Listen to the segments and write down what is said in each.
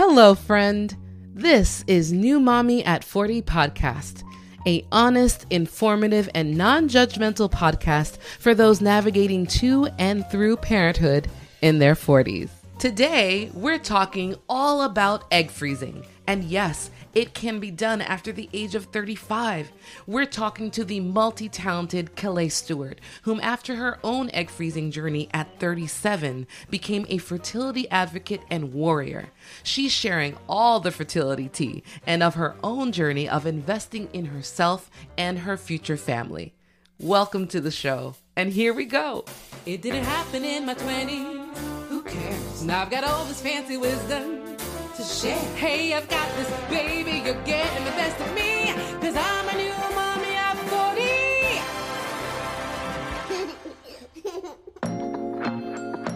Hello, friend. This is New Mommy at 40 podcast, a honest, informative, and non-judgmental podcast for those navigating to and through parenthood in their 40s. Today, we're talking all about egg freezing. And yes, it can be done after the age of 35. We're talking to the multi talented Kellee Stewart, whom, after her own egg freezing journey at 37, became a fertility advocate and warrior. She's sharing all the fertility tea and of her own journey of investing in herself and her future family. Welcome to the show, and here we go. It didn't happen in my 20s. Who cares? Now I've got all this fancy wisdom to share. Hey, I've got this baby, you're getting the best of me. Cause I'm a new mommy of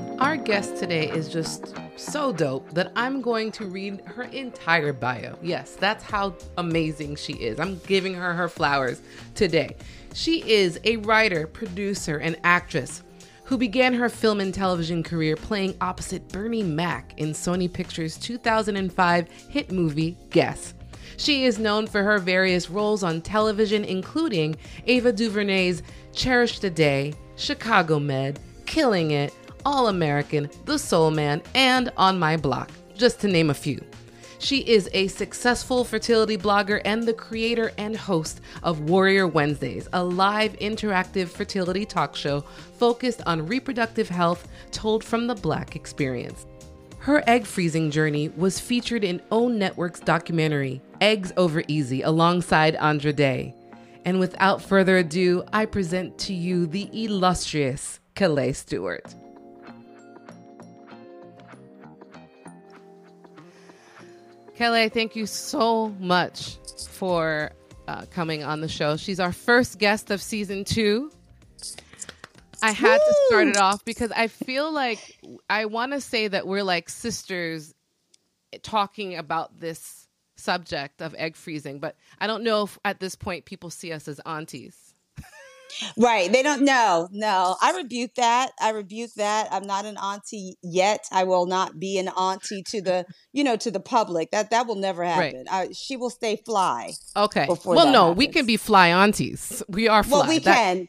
40. Our guest today is just so dope that I'm going to read her entire bio. Yes, that's how amazing she is. I'm giving her her flowers today. She is a writer, producer, and actress who began her film and television career playing opposite Bernie Mac in Sony Pictures' 2005 hit movie Guess. She is known for her various roles on television, including Ava DuVernay's Cherish the Day, Chicago Med, Killing It, All American, The Soul Man, and On My Block, just to name a few. She is a successful fertility blogger and the creator and host of Warrior Wednesdays, a live interactive fertility talk show focused on reproductive health told from the Black experience. Her egg freezing journey was featured in OWN Network's documentary, Eggs Over Easy, alongside Andra Day. And without further ado, I present to you the illustrious Kellee Stewart. Kellee, thank you so much for uh, coming on the show. She's our first guest of season two. I had Woo! to start it off because I feel like I want to say that we're like sisters talking about this subject of egg freezing, but I don't know if at this point people see us as aunties. Right. They don't know. No, I rebuke that. I rebuke that. I'm not an auntie yet. I will not be an auntie to the, you know, to the public. That that will never happen. Right. I, she will stay fly. Okay. Well, no, happens. we can be fly aunties. We are fly. Well, we that- can.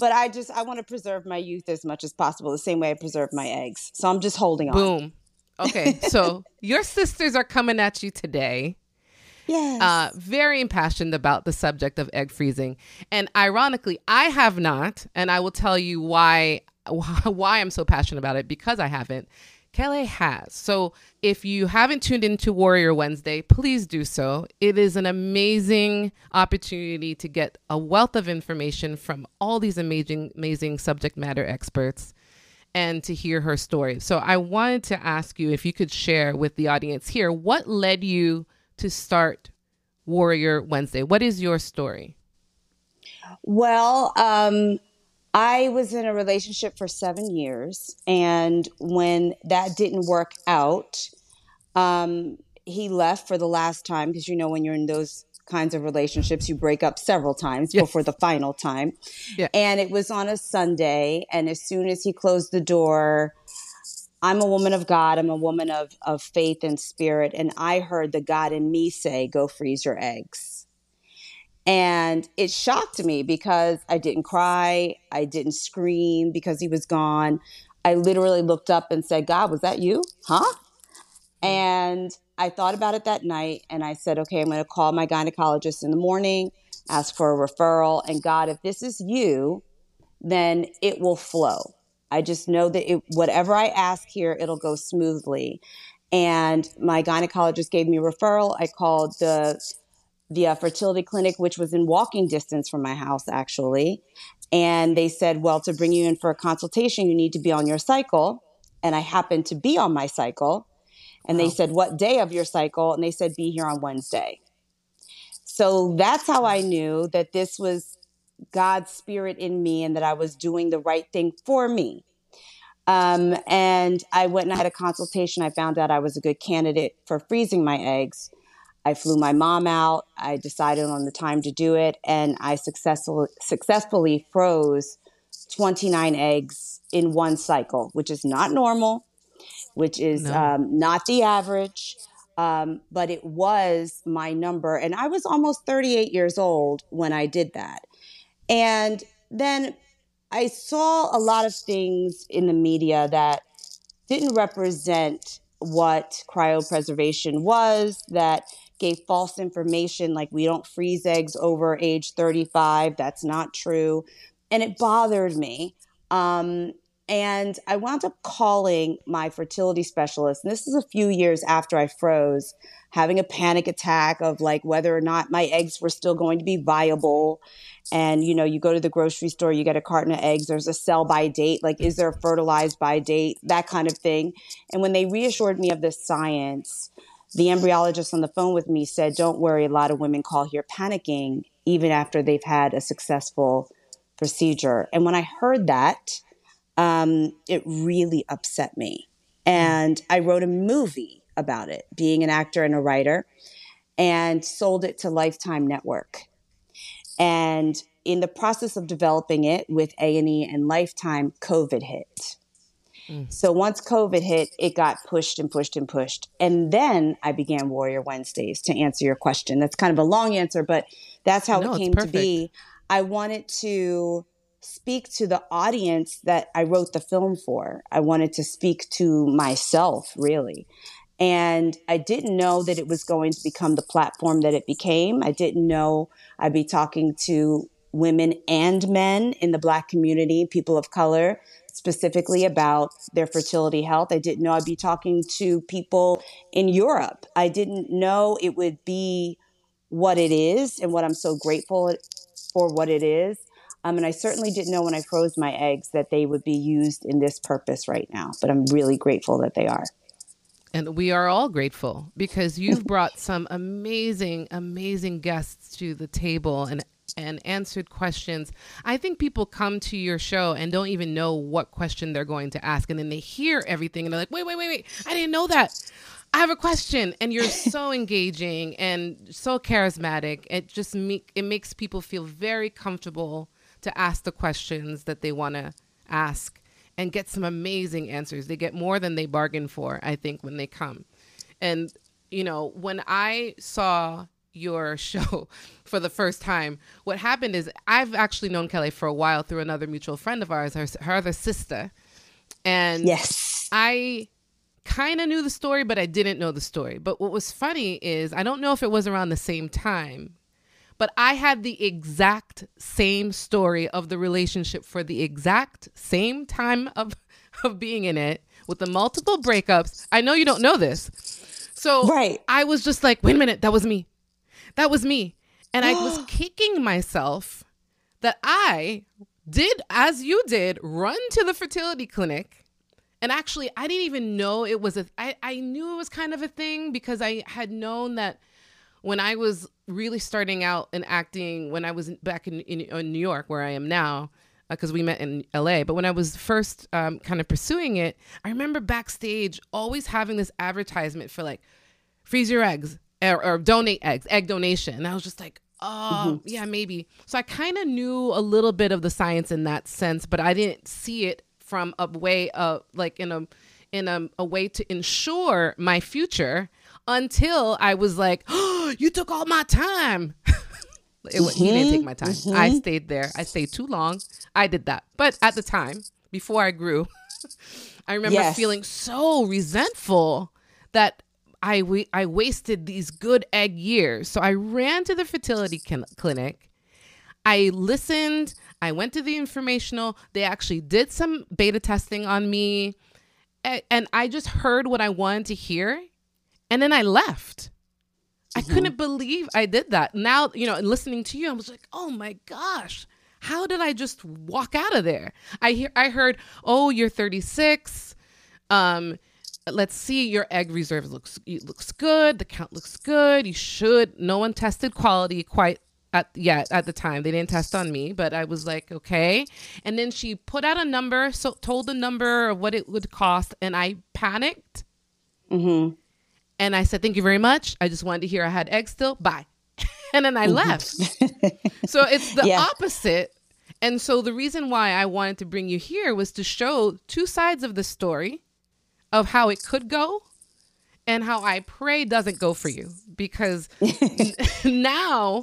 But I just I want to preserve my youth as much as possible, the same way I preserve my eggs. So I'm just holding on. Boom. Okay. so your sisters are coming at you today Yes. Uh, very impassioned about the subject of egg freezing. And ironically, I have not, and I will tell you why why I'm so passionate about it because I haven't. Kellee has. So if you haven't tuned into Warrior Wednesday, please do so. It is an amazing opportunity to get a wealth of information from all these amazing, amazing subject matter experts and to hear her story. So I wanted to ask you if you could share with the audience here what led you to start Warrior Wednesday? What is your story? Well, um, I was in a relationship for seven years, and when that didn't work out, um, he left for the last time because you know when you're in those kinds of relationships you break up several times yes. before the final time yeah. and it was on a sunday and as soon as he closed the door I'm a woman of God. I'm a woman of, of faith and spirit. And I heard the God in me say, go freeze your eggs. And it shocked me because I didn't cry. I didn't scream because he was gone. I literally looked up and said, God, was that you? Huh? And I thought about it that night and I said, okay, I'm going to call my gynecologist in the morning, ask for a referral. And God, if this is you, then it will flow. I just know that it, whatever I ask here, it'll go smoothly. And my gynecologist gave me a referral. I called the the uh, fertility clinic, which was in walking distance from my house, actually. And they said, well, to bring you in for a consultation, you need to be on your cycle. And I happened to be on my cycle. And wow. they said, what day of your cycle? And they said, be here on Wednesday. So that's how I knew that this was God's spirit in me and that I was doing the right thing for me. Um, and I went and I had a consultation. I found out I was a good candidate for freezing my eggs. I flew my mom out. I decided on the time to do it, and I successfully successfully froze 29 eggs in one cycle, which is not normal, which is no. um, not the average. Um, but it was my number. And I was almost 38 years old when I did that. And then I saw a lot of things in the media that didn't represent what cryopreservation was, that gave false information like we don't freeze eggs over age 35. That's not true. And it bothered me. Um, and I wound up calling my fertility specialist. And this is a few years after I froze, having a panic attack of like whether or not my eggs were still going to be viable. And, you know, you go to the grocery store, you get a carton of eggs, there's a sell by date, like, is there a fertilized by date, that kind of thing. And when they reassured me of the science, the embryologist on the phone with me said, Don't worry, a lot of women call here panicking even after they've had a successful procedure. And when I heard that, um, it really upset me. And I wrote a movie about it, being an actor and a writer, and sold it to Lifetime Network. And in the process of developing it with A&E and Lifetime, COVID hit. Mm. So once COVID hit, it got pushed and pushed and pushed. And then I began Warrior Wednesdays to answer your question. That's kind of a long answer, but that's how no, it came to be. I wanted to speak to the audience that I wrote the film for. I wanted to speak to myself, really. And I didn't know that it was going to become the platform that it became. I didn't know I'd be talking to women and men in the Black community, people of color, specifically about their fertility health. I didn't know I'd be talking to people in Europe. I didn't know it would be what it is and what I'm so grateful for what it is. Um, and I certainly didn't know when I froze my eggs that they would be used in this purpose right now, but I'm really grateful that they are. And we are all grateful because you've brought some amazing, amazing guests to the table and and answered questions. I think people come to your show and don't even know what question they're going to ask. And then they hear everything and they're like, wait, wait, wait, wait. I didn't know that. I have a question. And you're so engaging and so charismatic. It just make, it makes people feel very comfortable to ask the questions that they want to ask and get some amazing answers. They get more than they bargain for, I think, when they come. And, you know, when I saw your show for the first time, what happened is I've actually known Kellee for a while through another mutual friend of ours, her, her other sister. And yes, I kind of knew the story, but I didn't know the story. But what was funny is I don't know if it was around the same time, but I had the exact same story of the relationship for the exact same time of, of being in it with the multiple breakups. I know you don't know this. So right. I was just like, wait a minute, that was me. That was me. And I was kicking myself that I did, as you did, run to the fertility clinic. And actually, I didn't even know it was a, I, I knew it was kind of a thing because I had known that when I was really starting out in acting, when I was back in, in, in New York, where I am now, because uh, we met in LA. But when I was first um, kind of pursuing it, I remember backstage always having this advertisement for like freeze your eggs or, or donate eggs, egg donation. And I was just like, oh, mm-hmm. yeah, maybe. So I kind of knew a little bit of the science in that sense, but I didn't see it from a way of like in a in a, a way to ensure my future until I was like, oh, you took all my time. it, mm-hmm. He didn't take my time. Mm-hmm. I stayed there. I stayed too long. I did that. But at the time, before I grew, I remember yes. feeling so resentful that I, we, I wasted these good egg years. So I ran to the fertility can- clinic. I listened. I went to the informational. They actually did some beta testing on me. And I just heard what I wanted to hear and then I left. I mm-hmm. couldn't believe I did that. Now, you know, listening to you, I was like, oh my gosh, how did I just walk out of there? I hear I heard, oh, you're 36. Um, let's see, your egg reserve looks looks good, the count looks good. You should. No one tested quality quite at yet at the time. They didn't test on me, but I was like, okay. And then she put out a number, so told the number of what it would cost, and I panicked. Mm-hmm. And I said, Thank you very much. I just wanted to hear I had eggs still. Bye. and then I mm-hmm. left. so it's the yeah. opposite. And so the reason why I wanted to bring you here was to show two sides of the story of how it could go and how I pray doesn't go for you because now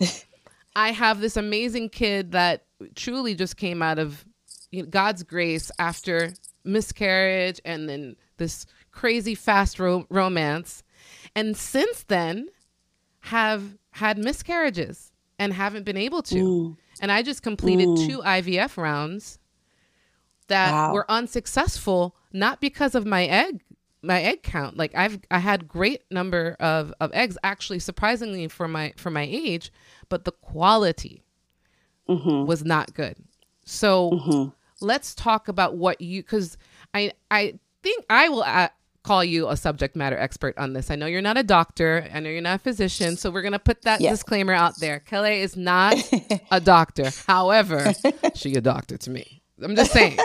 I have this amazing kid that truly just came out of God's grace after miscarriage and then this crazy fast ro- romance. And since then, have had miscarriages and haven't been able to. Mm. And I just completed mm. two IVF rounds that wow. were unsuccessful, not because of my egg my egg count. Like I've I had great number of of eggs actually surprisingly for my for my age, but the quality mm-hmm. was not good. So mm-hmm. let's talk about what you because I I think I will uh, call you a subject matter expert on this. I know you're not a doctor. I know you're not a physician. So we're going to put that yes. disclaimer out there. Kellee is not a doctor. However, she a doctor to me. I'm just saying.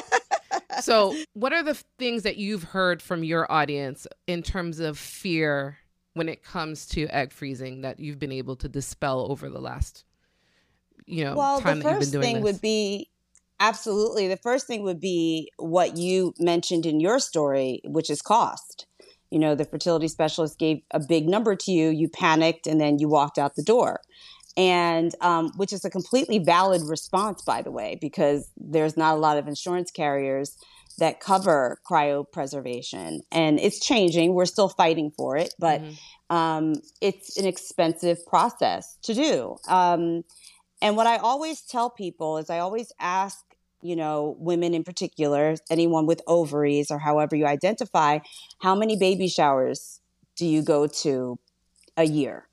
so, what are the things that you've heard from your audience in terms of fear when it comes to egg freezing that you've been able to dispel over the last, you know, well, time the that you've been doing thing this? would be absolutely the first thing would be what you mentioned in your story, which is cost. You know, the fertility specialist gave a big number to you, you panicked, and then you walked out the door and um, which is a completely valid response, by the way, because there's not a lot of insurance carriers that cover cryopreservation, and it's changing. We're still fighting for it, but mm-hmm. um, it's an expensive process to do. Um, and what I always tell people is, I always ask, you know, women in particular, anyone with ovaries or however you identify, how many baby showers do you go to a year?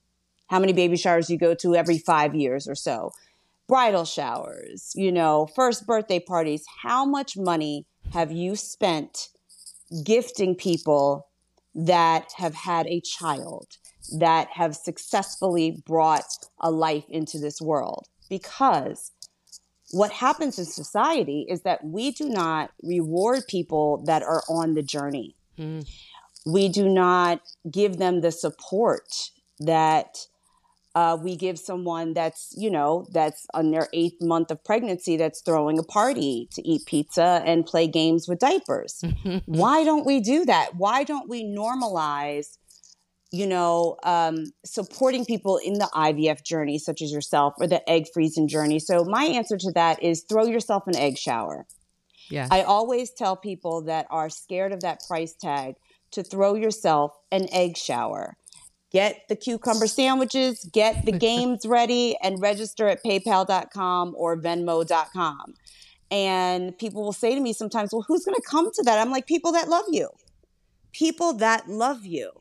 how many baby showers you go to every five years or so, bridal showers, you know, first birthday parties. How much money have you spent gifting people that have had a child, that have successfully brought a life into this world? Because what happens in society is that we do not reward people that are on the journey. Mm. We do not give them the support that uh, we give someone that's you know that's on their eighth month of pregnancy that's throwing a party to eat pizza and play games with diapers why don't we do that why don't we normalize you know um, supporting people in the ivf journey such as yourself or the egg freezing journey so my answer to that is throw yourself an egg shower yeah i always tell people that are scared of that price tag to throw yourself an egg shower get the cucumber sandwiches, get the games ready, and register at paypal.com or venmo.com. And people will say to me sometimes, well, who's going to come to that? I'm like, people that love you, people that love you.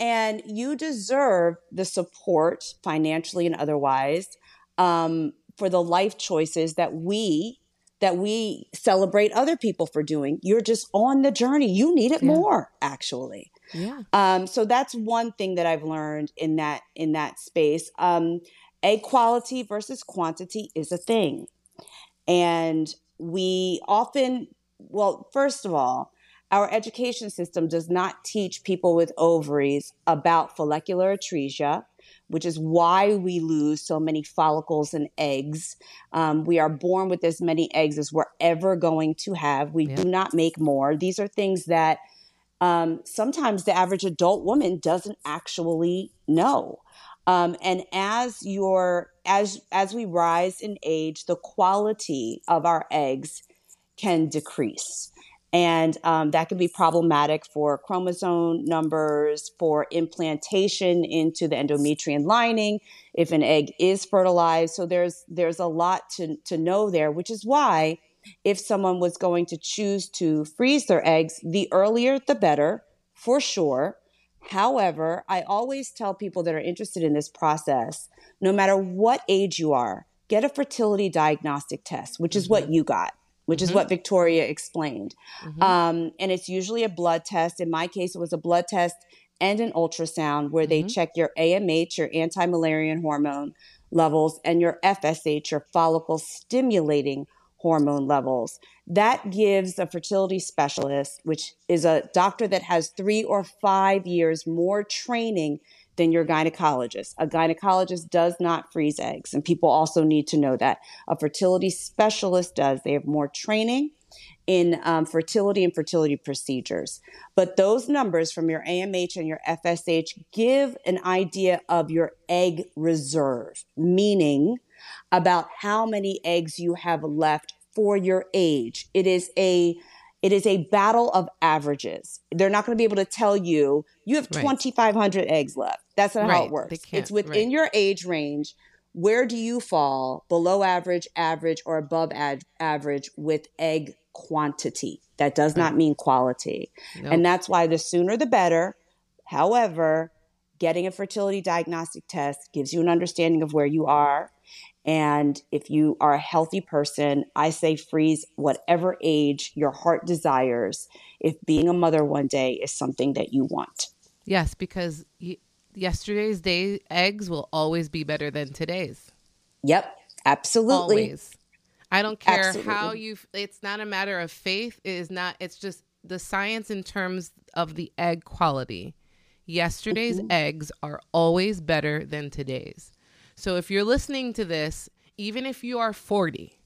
And you deserve the support, financially and otherwise, um, for the life choices that we that we celebrate other people for doing. You're just on the journey. You need it yeah. more, actually. Yeah. Um, so that's one thing that I've learned in that in that space. Um, egg quality versus quantity is a thing, and we often, well, first of all, our education system does not teach people with ovaries about follicular atresia, which is why we lose so many follicles and eggs. Um, we are born with as many eggs as we're ever going to have. We yeah. do not make more. These are things that um, sometimes the average adult woman doesn't actually know. Um, and as your as as we rise in age, the quality of our eggs can decrease. And um, that can be problematic for chromosome numbers, for implantation into the endometrium lining, if an egg is fertilized. So there's there's a lot to, to know there, which is why if someone was going to choose to freeze their eggs, the earlier the better, for sure. However, I always tell people that are interested in this process no matter what age you are, get a fertility diagnostic test, which is mm-hmm. what you got, which mm-hmm. is what Victoria explained. Mm-hmm. Um, and it's usually a blood test. In my case, it was a blood test and an ultrasound where they mm-hmm. check your AMH, your anti Müllerian hormone levels, and your FSH, your follicle stimulating hormone levels. That gives a fertility specialist, which is a doctor that has three or five years more training than your gynecologist. A gynecologist does not freeze eggs, and people also need to know that. A fertility specialist does. They have more training, in um, fertility and fertility procedures. But those numbers from your AMH and your FSH give an idea of your egg reserve, meaning about how many eggs you have left for your age. It is a it is a battle of averages. They're not going to be able to tell you you have right. 2500 eggs left. That's not right. how it works. It's within right. your age range. Where do you fall below average, average or above ad- average with egg quantity? That does not mean quality. Nope. And that's why the sooner the better. However, getting a fertility diagnostic test gives you an understanding of where you are and if you are a healthy person, I say freeze whatever age your heart desires if being a mother one day is something that you want. Yes, because yesterday's day eggs will always be better than today's. Yep, absolutely. Always. I don't care absolutely. how you it's not a matter of faith, it is not it's just the science in terms of the egg quality. Yesterday's mm-hmm. eggs are always better than today's. So if you're listening to this, even if you are 40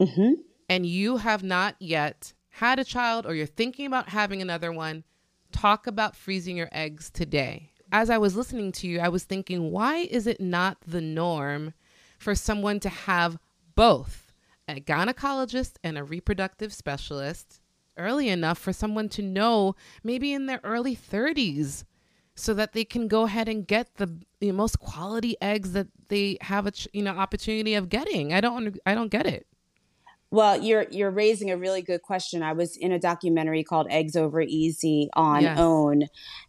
mm-hmm. and you have not yet had a child or you're thinking about having another one, talk about freezing your eggs today. As I was listening to you, I was thinking, why is it not the norm for someone to have both a gynecologist and a reproductive specialist early enough for someone to know maybe in their early 30s so that they can go ahead and get the, the most quality eggs that they have a you know opportunity of getting. I don't I don't get it. Well, you're you're raising a really good question. I was in a documentary called Eggs Over Easy on yes. OWN,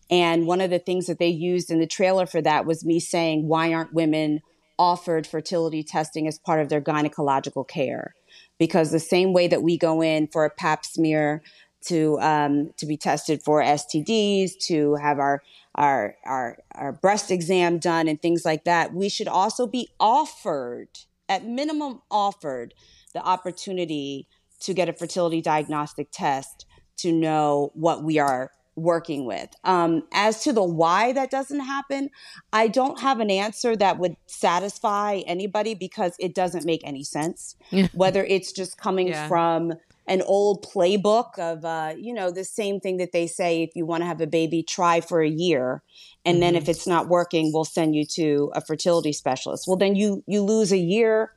and one of the things that they used in the trailer for that was me saying, "Why aren't women offered fertility testing as part of their gynecological care?" Because the same way that we go in for a Pap smear to um, to be tested for STDs, to have our our, our, our breast exam done and things like that, we should also be offered, at minimum, offered the opportunity to get a fertility diagnostic test to know what we are working with. Um, as to the why that doesn't happen, I don't have an answer that would satisfy anybody because it doesn't make any sense. Whether it's just coming yeah. from an old playbook of uh, you know the same thing that they say if you want to have a baby try for a year and mm-hmm. then if mm-hmm. it's not working we'll send you to a fertility specialist well then you you lose a year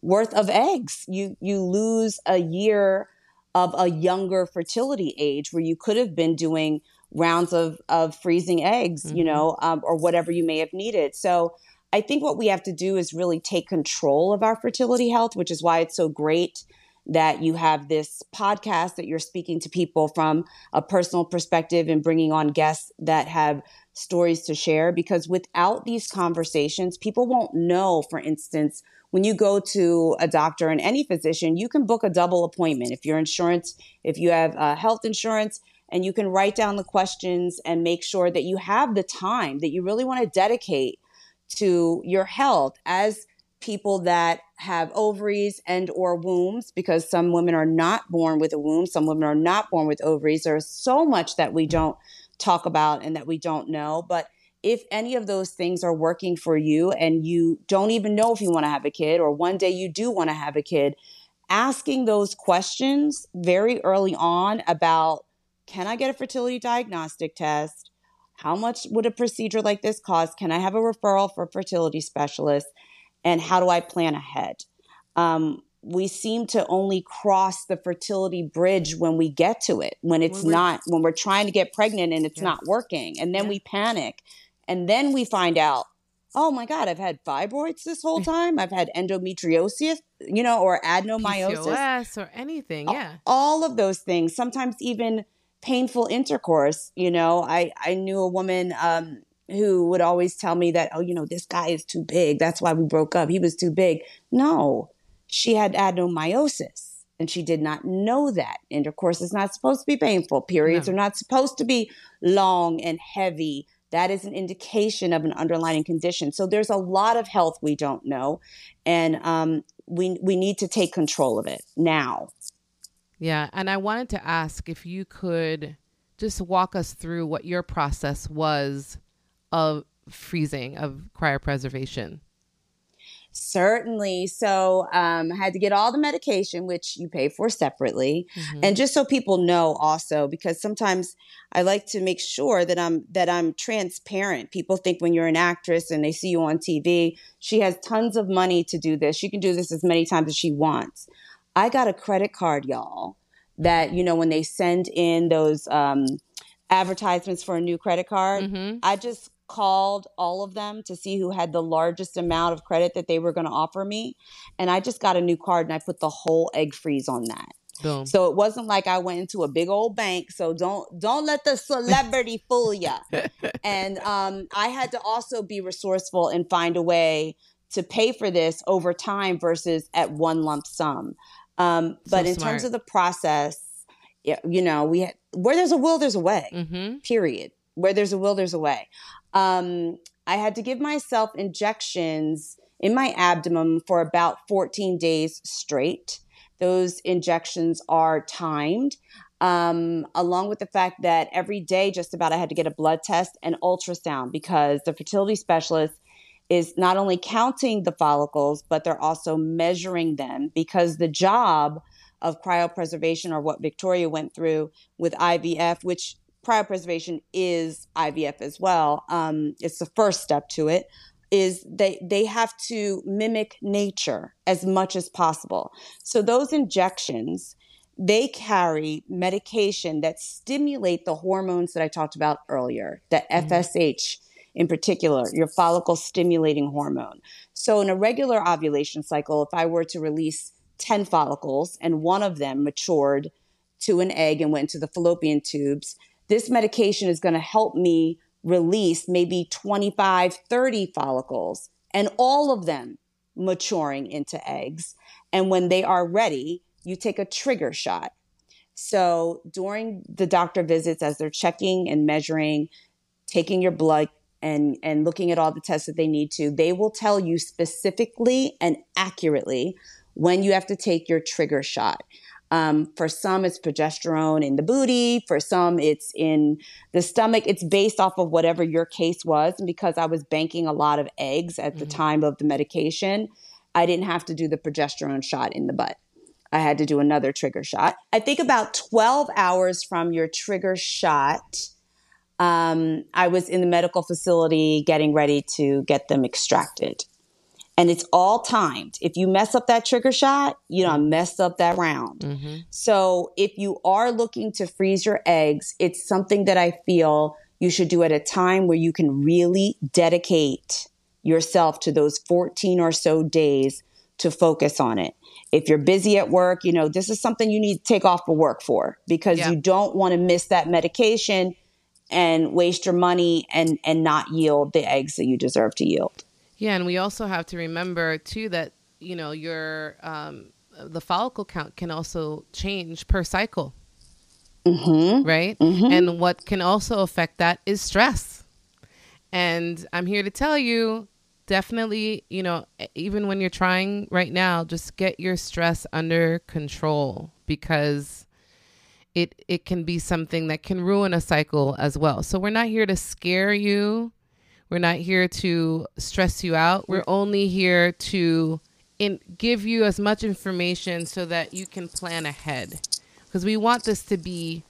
worth of eggs you you lose a year of a younger fertility age where you could have been doing rounds of of freezing eggs mm-hmm. you know um, or whatever you may have needed so i think what we have to do is really take control of our fertility health which is why it's so great that you have this podcast that you're speaking to people from a personal perspective and bringing on guests that have stories to share because without these conversations people won't know for instance when you go to a doctor and any physician you can book a double appointment. If your insurance if you have uh, health insurance and you can write down the questions and make sure that you have the time that you really want to dedicate to your health as people that have ovaries and or wombs because some women are not born with a womb some women are not born with ovaries. There's so much that we don't talk about and that we don't know but if any of those things are working for you and you don't even know if you want to have a kid or one day you do want to have a kid asking those questions very early on about can i get a fertility diagnostic test how much would a procedure like this cost can i have a referral for a fertility specialist and how do I plan ahead? Um, we seem to only cross the fertility bridge when we get to it, when it's when not, when we're trying to get pregnant and it's not working. And then yeah. we panic. And then we find out, oh my God, I've had fibroids this whole time. I've had endometriosis, you know, or adenomyosis. PCOS or anything. Yeah. All of those things. Sometimes even painful intercourse. You know, I, I knew a woman, um, who would always tell me that, oh, you know, this guy is too big. That's why we broke up. He was too big. No, she had adenomyosis and she did not know that. Intercourse is not supposed to be painful. Periods no. are not supposed to be long and heavy. That is an indication of an underlying condition. So there's a lot of health we don't know, and um, we we need to take control of it now. Yeah, and I wanted to ask if you could just walk us through what your process was of freezing of cryopreservation? Certainly. So um, I had to get all the medication, which you pay for separately, mm-hmm. and just so people know, also because sometimes I like to make sure that I'm that I'm transparent. People think when you're an actress and they see you on TV, she has tons of money to do this. She can do this as many times as she wants. I got a credit card, y'all. That you know when they send in those um, advertisements for a new credit card, mm-hmm. I just called all of them to see who had the largest amount of credit that they were going to offer me. And I just got a new card and I put the whole egg freeze on that. Boom. So it wasn't like I went into a big old bank. So don't don't let the celebrity fool you. And um, I had to also be resourceful and find a way to pay for this over time versus at one lump sum. Um, but so in smart. terms of the process, you know, we had, where there's a will, there's a way. Mm-hmm. Period. Where there's a will, there's a way. Um, I had to give myself injections in my abdomen for about 14 days straight. Those injections are timed, um, along with the fact that every day, just about, I had to get a blood test and ultrasound because the fertility specialist is not only counting the follicles, but they're also measuring them because the job of cryopreservation or what Victoria went through with IVF, which cryopreservation is IVF as well. Um, it's the first step to it. Is they they have to mimic nature as much as possible. So those injections they carry medication that stimulate the hormones that I talked about earlier, the mm-hmm. FSH in particular, your follicle stimulating hormone. So in a regular ovulation cycle, if I were to release 10 follicles and one of them matured to an egg and went into the fallopian tubes, this medication is going to help me release maybe 25, 30 follicles and all of them maturing into eggs. And when they are ready, you take a trigger shot. So during the doctor visits, as they're checking and measuring, taking your blood and, and looking at all the tests that they need to, they will tell you specifically and accurately when you have to take your trigger shot. Um, for some, it's progesterone in the booty. For some, it's in the stomach. It's based off of whatever your case was. And because I was banking a lot of eggs at mm-hmm. the time of the medication, I didn't have to do the progesterone shot in the butt. I had to do another trigger shot. I think about 12 hours from your trigger shot, um, I was in the medical facility getting ready to get them extracted and it's all timed. If you mess up that trigger shot, you know, messed up that round. Mm-hmm. So if you are looking to freeze your eggs, it's something that I feel you should do at a time where you can really dedicate yourself to those 14 or so days to focus on it. If you're busy at work, you know, this is something you need to take off of work for because yeah. you don't want to miss that medication and waste your money and and not yield the eggs that you deserve to yield. Yeah, and we also have to remember too that you know your um, the follicle count can also change per cycle, mm-hmm. right? Mm-hmm. And what can also affect that is stress. And I'm here to tell you, definitely, you know, even when you're trying right now, just get your stress under control because it it can be something that can ruin a cycle as well. So we're not here to scare you we're not here to stress you out. We're only here to in, give you as much information so that you can plan ahead. Because we want this to be,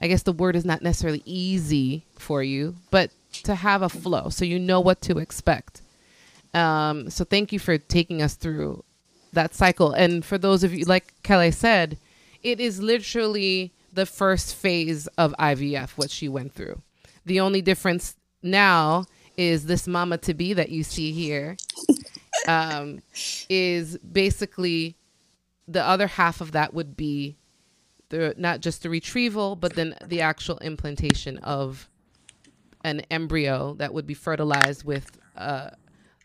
I guess the word is not necessarily easy for you, but to have a flow so you know what to expect. Um, so thank you for taking us through that cycle. And for those of you, like Kellee said, it is literally the first phase of IVF, what she went through. The only difference now is this mama to be that you see here um, is basically the other half of that would be the not just the retrieval, but then the actual implantation of an embryo that would be fertilized with uh,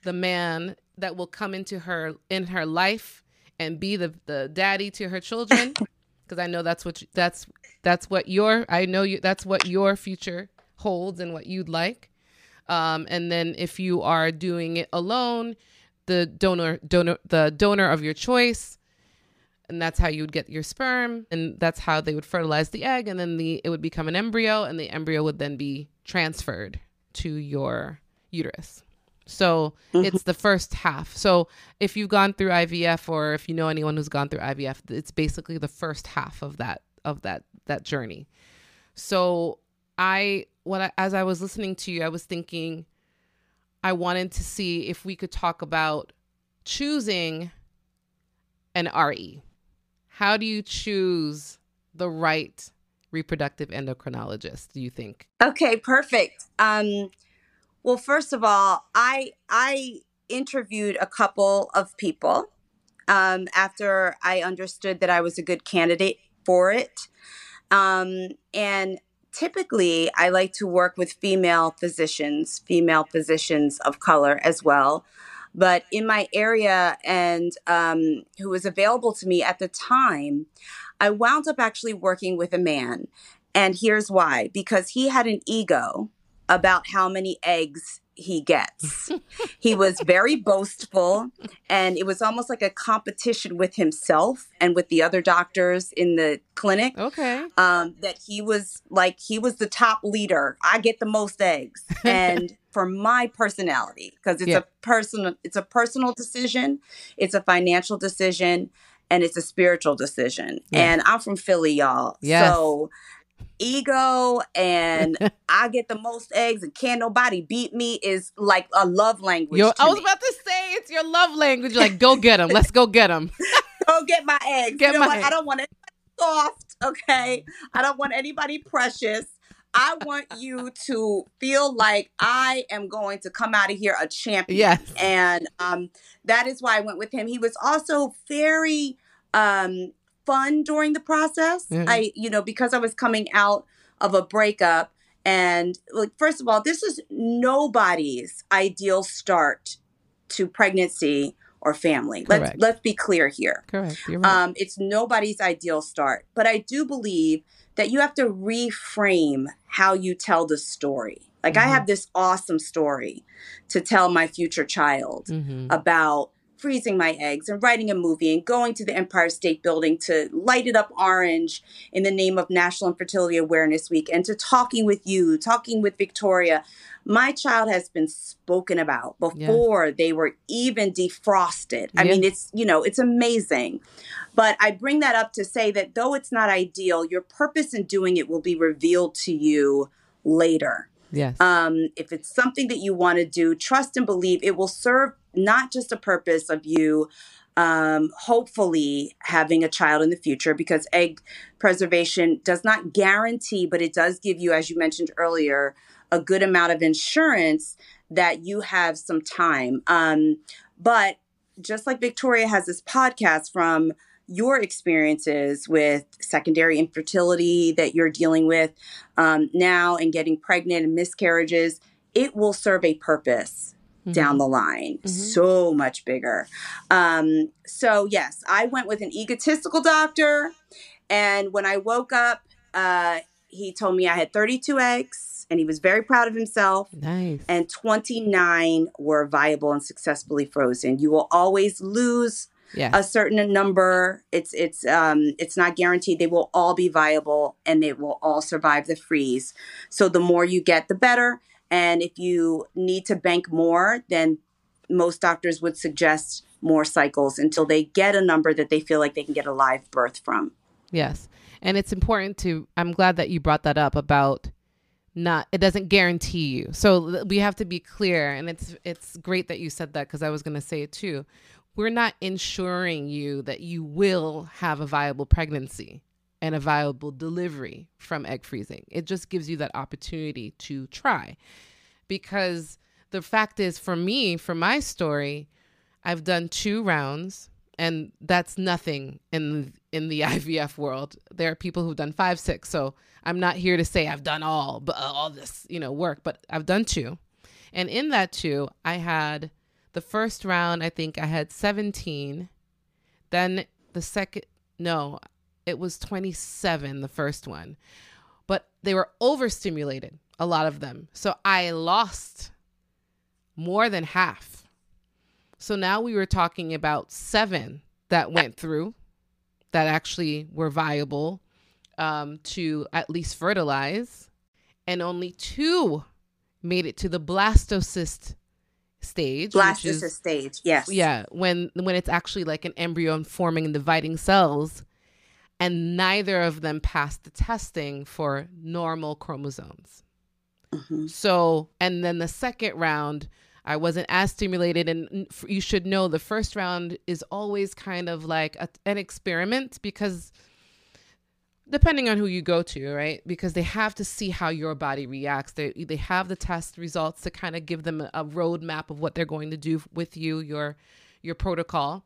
the man that will come into her in her life and be the, the daddy to her children. Because I know that's what you, that's that's what your I know you that's what your future holds and what you'd like. Um, and then if you are doing it alone, the donor donor the donor of your choice, and that's how you would get your sperm, and that's how they would fertilize the egg, and then the it would become an embryo, and the embryo would then be transferred to your uterus. So mm-hmm. it's the first half. So if you've gone through IVF or if you know anyone who's gone through IVF, it's basically the first half of that of that that journey. So I what I, as I was listening to you, I was thinking I wanted to see if we could talk about choosing an RE. How do you choose the right reproductive endocrinologist, do you think? Okay, perfect. Um well, first of all, I I interviewed a couple of people um, after I understood that I was a good candidate for it. Um, and typically, I like to work with female physicians, female physicians of color as well. But in my area and um, who was available to me at the time, I wound up actually working with a man. And here's why because he had an ego about how many eggs he gets. he was very boastful, and it was almost like a competition with himself and with the other doctors in the clinic. Okay. Um, that he was like, he was the top leader. I get the most eggs. And for my personality, because it's yeah. a personal, it's a personal decision, it's a financial decision, and it's a spiritual decision. Yeah. And I'm from Philly, y'all. Yes. So ego and I get the most eggs and can't nobody beat me is like a love language. I was me. about to say it's your love language. like, go get them. Let's go get them. go get my eggs. Get you know my? I don't want it soft. Okay. I don't want anybody precious. I want you to feel like I am going to come out of here a champion. Yes. And um, that is why I went with him. He was also very um, fun during the process. Mm-hmm. I, you know, because I was coming out of a breakup and like first of all, this is nobody's ideal start to pregnancy or family. Correct. Let's let's be clear here. Correct. Right. Um, it's nobody's ideal start, but I do believe that you have to reframe how you tell the story. Like mm-hmm. I have this awesome story to tell my future child mm-hmm. about freezing my eggs and writing a movie and going to the Empire State Building to light it up orange in the name of National Infertility Awareness Week and to talking with you, talking with Victoria. My child has been spoken about before yes. they were even defrosted. I mean, it's, you know, it's amazing. But I bring that up to say that though it's not ideal, your purpose in doing it will be revealed to you later. Yes. Um, if it's something that you want to do, trust and believe it will serve not just a purpose of you um, hopefully having a child in the future because egg preservation does not guarantee, but it does give you, as you mentioned earlier, a good amount of insurance that you have some time. Um, but just like Victoria has this podcast from your experiences with secondary infertility that you're dealing with um, now and getting pregnant and miscarriages, it will serve a purpose mm-hmm. down the line mm-hmm. so much bigger. Um, so, yes, I went with an egotistical doctor. And when I woke up, uh, he told me I had 32 eggs and he was very proud of himself. Nice. And 29 were viable and successfully frozen. You will always lose yeah. a certain number. It's it's um it's not guaranteed. They will all be viable and they will all survive the freeze. So the more you get, the better. And if you need to bank more, then most doctors would suggest more cycles until they get a number that they feel like they can get a live birth from. Yes. And it's important to, I'm glad that you brought that up about not it doesn't guarantee you so we have to be clear and it's it's great that you said that because i was going to say it too we're not ensuring you that you will have a viable pregnancy and a viable delivery from egg freezing. It just gives you that opportunity to try. Because the fact is, for me, for my story, I've done two rounds, and that's nothing in in the IVF world. There are people who've done five, six. So I'm not here to say I've done all, but uh, all this, you know, work. But I've done two, and in that two, I had the first round. I think I had 17. Then the second, no, it was 27 the first one but they were overstimulated a lot of them so i lost more than half so now we were talking about seven that went through that actually were viable um, to at least fertilize and only two made it to the blastocyst stage. Blastocyst is, stage, yes. Yeah, when when it's actually like an embryo forming and dividing cells, and neither of them passed the testing for normal chromosomes. Mm-hmm. So, and then the second round, I wasn't as stimulated. And you should know the first round is always kind of like a, an experiment because depending on who you go to, right? Because they have to see how your body reacts. They they have the test results to kind of give them a, a roadmap of what they're going to do with you, your your protocol.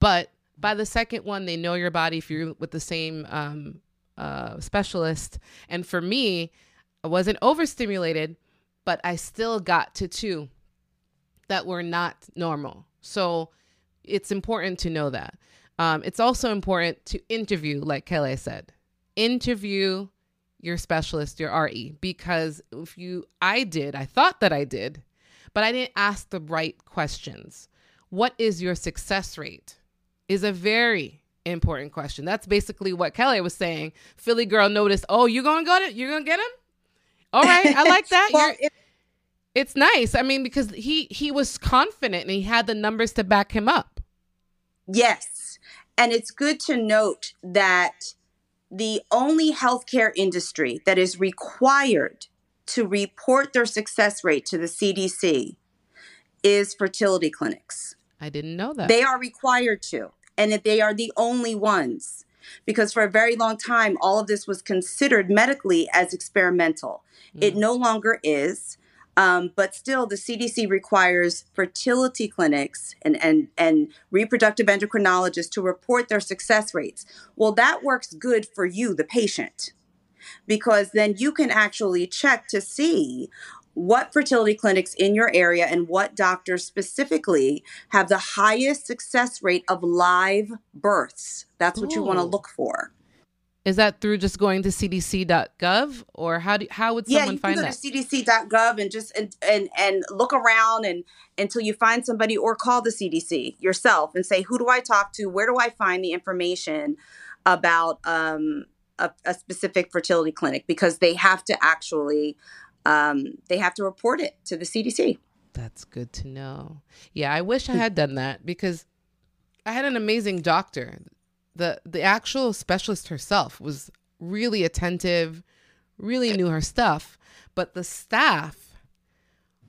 But by the second one, they know your body if you're with the same um, uh, specialist. And for me, I wasn't overstimulated, but I still got to two that were not normal. So it's important to know that. Um, it's also important to interview, like Kellee said interview your specialist, your RE, because if you, I did, I thought that I did, but I didn't ask the right questions. What is your success rate? Is a very important question. That's basically what Kellee was saying. Philly girl noticed, oh, you gonna go to, you're gonna get him? All right, I like that. well, it, it's nice. I mean, because he he was confident and he had the numbers to back him up. Yes, and it's good to note that the only healthcare industry that is required to report their success rate to the CDC is fertility clinics. I didn't know that. They are required to, and that they are the only ones because for a very long time, all of this was considered medically as experimental. Mm. It no longer is. Um, but still, the CDC requires fertility clinics and, and, and reproductive endocrinologists to report their success rates. Well, that works good for you, the patient, because then you can actually check to see what fertility clinics in your area and what doctors specifically have the highest success rate of live births. That's what Ooh. you want to look for. Is that through just going to cdc.gov or how do how would someone yeah, find that? Yeah, you can go to cdc.gov and just and, and and look around and until you find somebody or call the CDC yourself and say who do I talk to? Where do I find the information about um, a, a specific fertility clinic because they have to actually um, they have to report it to the CDC. That's good to know. Yeah, I wish I had done that because I had an amazing doctor the the actual specialist herself was really attentive, really knew her stuff, but the staff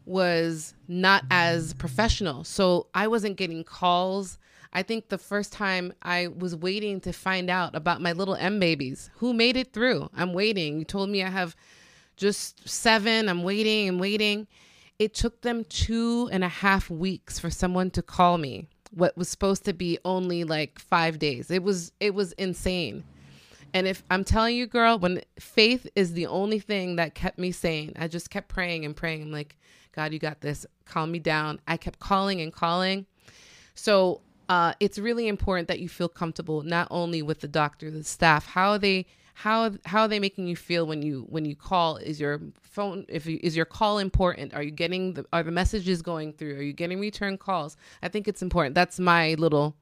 was not as professional. So I wasn't getting calls. I think the first time I was waiting to find out about my little M babies who made it through. I'm waiting. You told me I have just seven. I'm waiting and waiting. It took them two and a half weeks for someone to call me what was supposed to be only like five days. It was it was insane. And if I'm telling you, girl, when faith is the only thing that kept me sane, I just kept praying and praying. I'm like, God, you got this. Calm me down. I kept calling and calling. So uh, it's really important that you feel comfortable not only with the doctor, the staff, how they how how are they making you feel when you when you call? Is your phone if you, is your call important? Are you getting the are the messages going through? Are you getting return calls? I think it's important. That's my little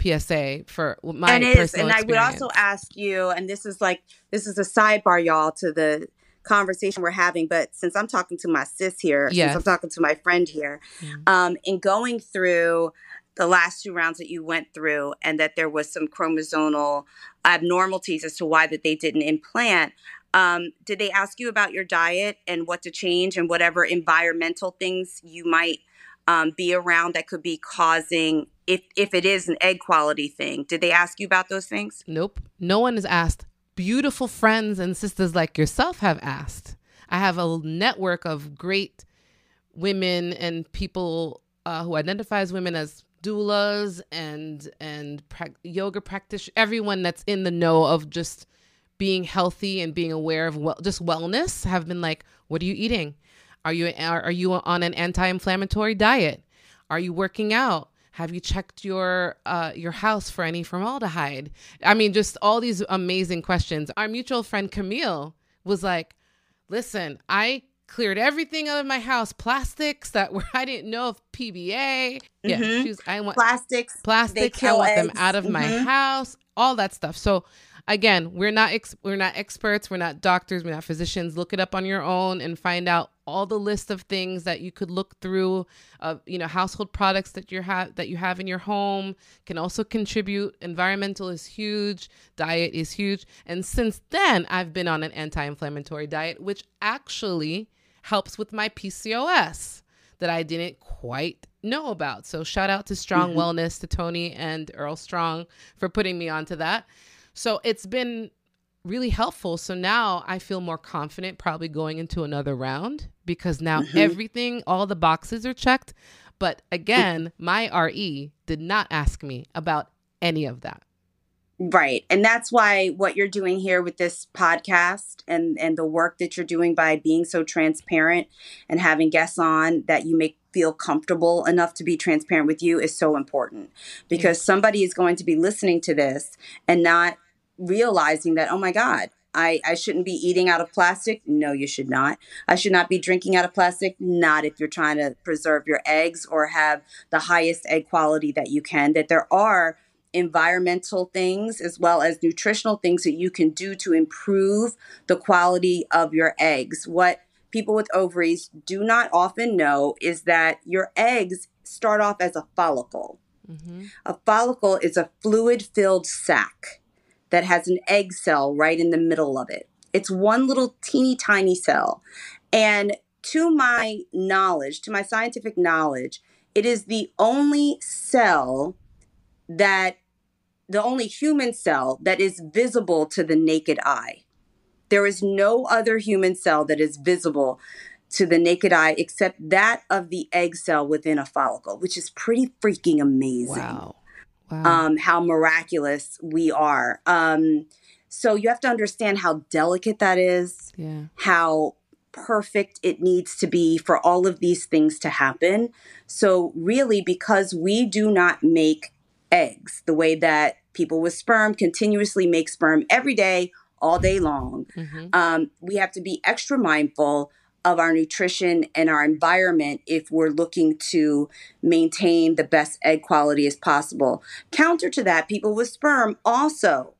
psa for my and it is, and experience. i would also ask you and this is like this is a sidebar y'all to the conversation we're having but since i'm talking to my sis here yes. since i'm talking to my friend here um in going through the last two rounds that you went through and that there was some chromosomal abnormalities as to why that they didn't implant um, did they ask you about your diet and what to change and whatever environmental things you might um, be around that could be causing if if it is an egg quality thing did they ask you about those things? Nope. No one has asked. Beautiful friends and sisters like yourself have asked. I have a network of great women and people uh, who identify as women as doulas and and pra- yoga practitioners, everyone that's in the know of just being healthy and being aware of well, just wellness have been like, what are you eating? Are you are, are you on an anti-inflammatory diet? Are you working out? Have you checked your uh, your house for any formaldehyde? I mean, just all these amazing questions. Our mutual friend Camille was like, "Listen, I cleared everything out of my house. Plastics that were I didn't know of PBA. Yeah, mm-hmm. she was, I want plastics. Plastics. I want eggs. them out of mm-hmm. my house. All that stuff. So again, we're not ex- we're not experts, we're not doctors, we're not physicians. Look it up on your own and find out all the list of things that you could look through of you know household products that you have that you have in your home can also contribute. Environmental is huge. Diet is huge. And since then i've been on an anti-inflammatory diet which actually helps with my pcos that i didn't quite know about. So shout out to strong mm-hmm. wellness to tony and earl strong for putting me onto that so it's been really helpful. So now I feel more confident probably going into another round because now mm-hmm. everything, all the boxes are checked. But again, my RE did not ask me about any of that. Right. And that's why what you're doing here with this podcast and and the work that you're doing by being so transparent and having guests on that you make feel comfortable enough to be transparent with you is so important because somebody is going to be listening to this and not realizing that, oh my God, I, I shouldn't be eating out of plastic. No, you should not. I should not be drinking out of plastic. Not if you're trying to preserve your eggs or have the highest egg quality that you can. That there are environmental things as well as nutritional things that you can do to improve the quality of your eggs. What people with ovaries do not often know is that your eggs start off as a follicle. Mm-hmm. A follicle is a fluid filled sac that has an egg cell right in the middle of it. It's one little teeny tiny cell. And to my knowledge, to my scientific knowledge, it is the only cell that, the only human cell that is visible to the naked eye. There is no other human cell that is visible to the naked eye except that of the egg cell within a follicle, which is pretty freaking amazing. Wow wow. um, how miraculous we are. Um, so you have to understand how delicate that is, yeah. how perfect it needs to be for all of these things to happen. So, really, because we do not make eggs the way that people with sperm continuously make sperm every day, all day long, mm-hmm. um, we have to be extra mindful of our nutrition and our environment if we're looking to maintain the best egg quality as possible. Counter to that, people with sperm also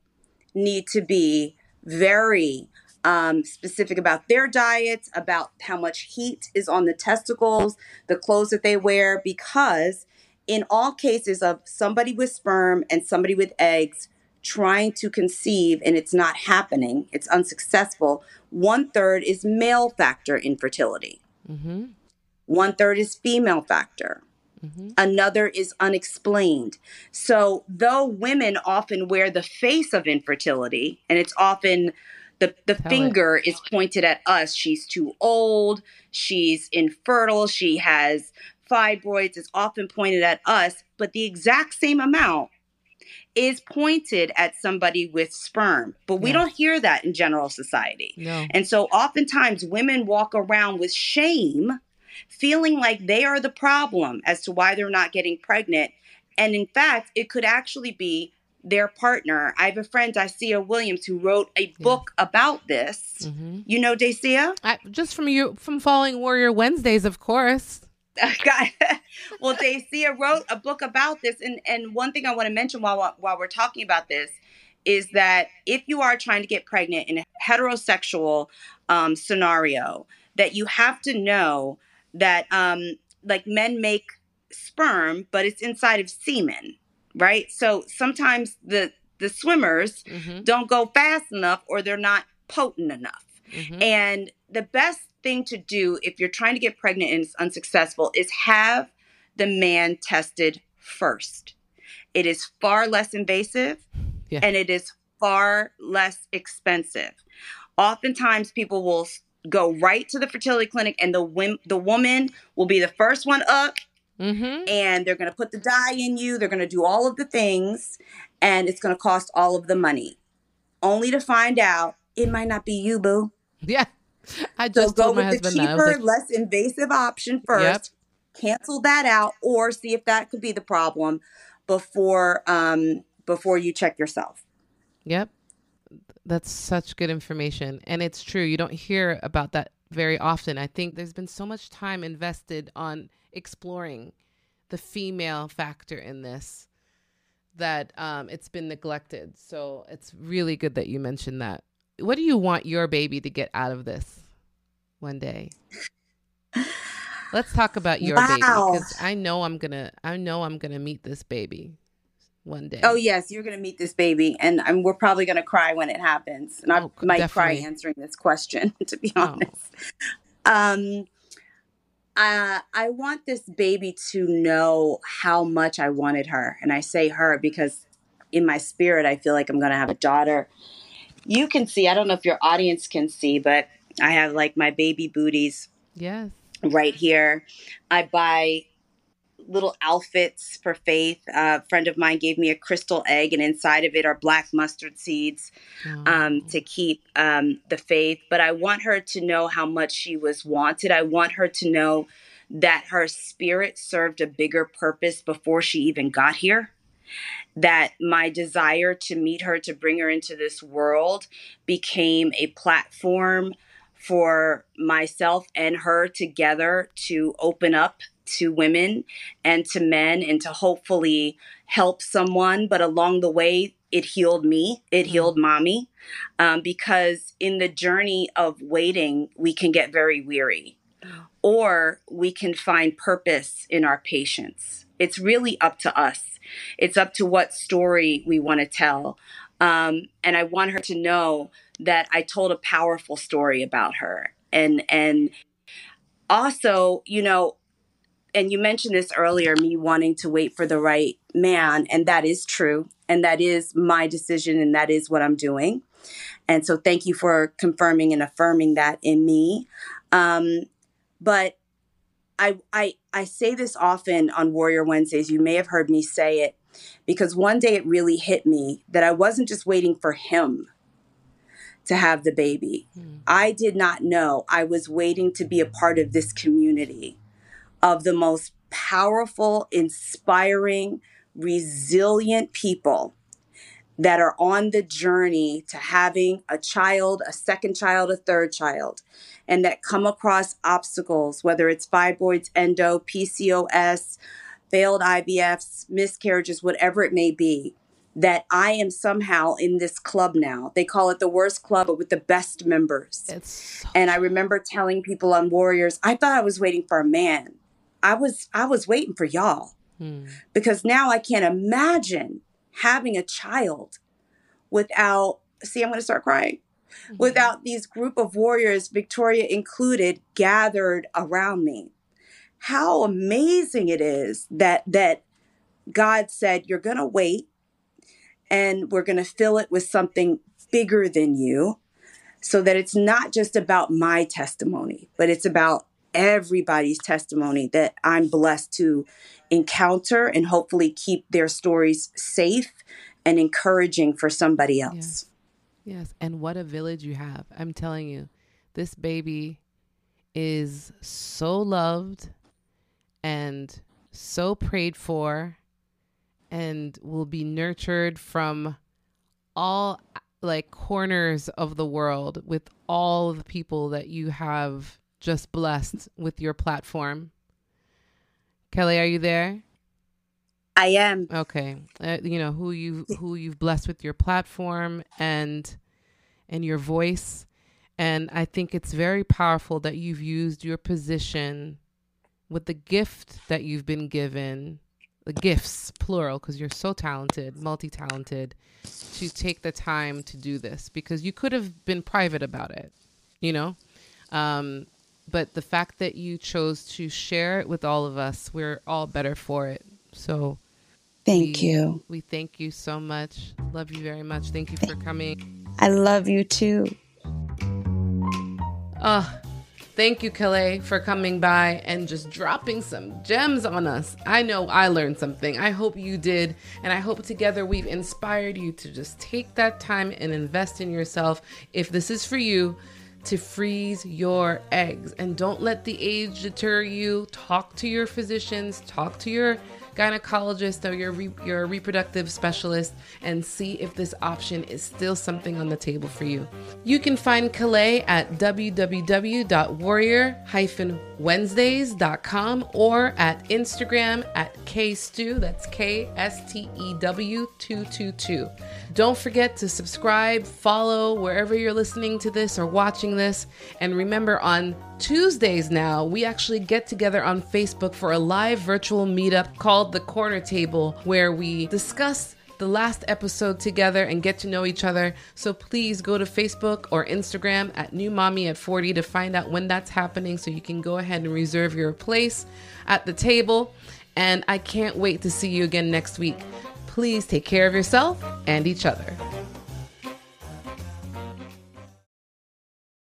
need to be very um, specific about their diets, about how much heat is on the testicles, the clothes that they wear, because in all cases of somebody with sperm and somebody with eggs, trying to conceive and it's not happening, it's unsuccessful, one third is male factor infertility. Mm-hmm. One third is female factor. Mm-hmm. Another is unexplained. So, though women often wear the face of infertility, and it's often the, the finger it. is pointed at us. She's too old. She's infertile. She has fibroids. It's often pointed at us, but the exact same amount is pointed at somebody with sperm, but we don't hear that in general society. No. And so oftentimes women walk around with shame, feeling like they are the problem as to why they're not getting pregnant. And in fact, it could actually be their partner. I have a friend, Dacia Williams, who wrote a book yeah. about this. Mm-hmm. You know Dacia? I, just from you from following Warrior Wednesdays, of course. well, Dacia wrote a book about this, and and one thing I want to mention while while we're talking about this is that if you are trying to get pregnant in a heterosexual um, scenario, that you have to know that um, like men make sperm, but it's inside of semen, right? So sometimes the the swimmers mm-hmm. don't go fast enough, or they're not potent enough, mm-hmm. and the best thing to do if you're trying to get pregnant and it's unsuccessful is have the man tested first. It is far less invasive yeah. and it is far less expensive. Oftentimes, people will go right to the fertility clinic, and the the woman will be the first one up, mm-hmm. and they're going to put the dye in you. They're going to do all of the things, and it's going to cost all of the money, only to find out it might not be you, boo. Yeah. I just so go with the cheaper, like, less invasive option first. Yep. Cancel that out, or see if that could be the problem before um, before you check yourself. Yep, that's such good information, and it's true. You don't hear about that very often. I think there's been so much time invested on exploring the female factor in this that um, it's been neglected. So it's really good that you mentioned that. What do you want your baby to get out of this one day? Let's talk about your wow. baby because I know I'm gonna I know I'm gonna meet this baby one day. Oh yes, you're gonna meet this baby, and I'm, we're probably gonna cry when it happens, and I oh, might definitely. cry answering this question to be oh. honest. Oh. Um, uh, I want this baby to know how much I wanted her. And I say her because in my spirit, I feel like I'm going to have a daughter. You can see, I don't know if your audience can see, but I have like my baby booties. Yes. Right here. I buy little outfits for Faith. a friend of mine gave me a crystal egg, and inside of it are black mustard seeds um, to keep um, the faith. But I want her to know how much she was wanted. I want her to know that her spirit served a bigger purpose before she even got here. That my desire to meet her, to bring her into this world, became a platform for myself and her together to open up to women and to men and to hopefully help someone. But along the way, it healed me, it mm-hmm. healed mommy. Um, because in the journey of waiting, we can get very weary or we can find purpose in our patience. It's really up to us. It's up to what story we want to tell. Um, and I want her to know that I told a powerful story about her. And and also, you know, and you mentioned this earlier me wanting to wait for the right man and that is true and that is my decision and that is what i'm doing and so thank you for confirming and affirming that in me um, but I, I i say this often on warrior wednesdays you may have heard me say it because one day it really hit me that i wasn't just waiting for him to have the baby. Mm. I did not know I was waiting to be a part of this community of the most powerful, inspiring, resilient people that are on the journey to having a child, a second child, a third child, and that come across obstacles, whether it's fibroids, endo, PCOS, failed IVFs, miscarriages, whatever it may be, that I am somehow in this club now. They call it the worst club, but with the best members. So and I remember telling people on Warriors, I thought I was waiting for a man. I was I was waiting for y'all hmm. because now I can't imagine having a child without. See, I'm going to start crying. Mm-hmm. Without these group of warriors, Victoria included, gathered around me. How amazing it is that that God said, "You're going to wait, and we're going to fill it with something bigger than you." so that it's not just about my testimony, but it's about everybody's testimony that I'm blessed to encounter and hopefully keep their stories safe and encouraging for somebody else. Yes. And what a village you have. I'm telling you, this baby is so loved and so prayed for and will be nurtured from all like corners of the world with all the people that you have just blessed with your platform. Kellee, are you there? I am. Okay. Uh, you know who you who you've blessed with your platform and and your voice and I think it's very powerful that you've used your position with the gift that you've been given, the gifts plural because you're so talented, multi-talented to take the time to do this because you could have been private about it, you know? Um, but the fact that you chose to share it with all of us, we're all better for it. So thank we, you. We thank you so much. Love you very much. Thank you for coming. I love you too. Oh, thank you, Kellee, for coming by and just dropping some gems on us. I know I learned something. I hope you did. And I hope together we've inspired you to just take that time and invest in yourself. If this is for you, to freeze your eggs. And don't let the age deter you. Talk to your physicians, talk to your gynecologist or your re- your reproductive specialist and see if this option is still something on the table for you. You can find Kellee at www.warrior- Wednesdays.com or at Instagram at KStew. That's K S T E W 222. Don't forget to subscribe, follow wherever you're listening to this or watching this. And remember, on Tuesdays now, we actually get together on Facebook for a live virtual meetup called The Corner Table, where we discuss the last episode together and get to know each other. So please go to Facebook or Instagram at New Mommy at 40 to find out when that's happening so you can go ahead and reserve your place at the table. And I can't wait to see you again next week. Please take care of yourself and each other.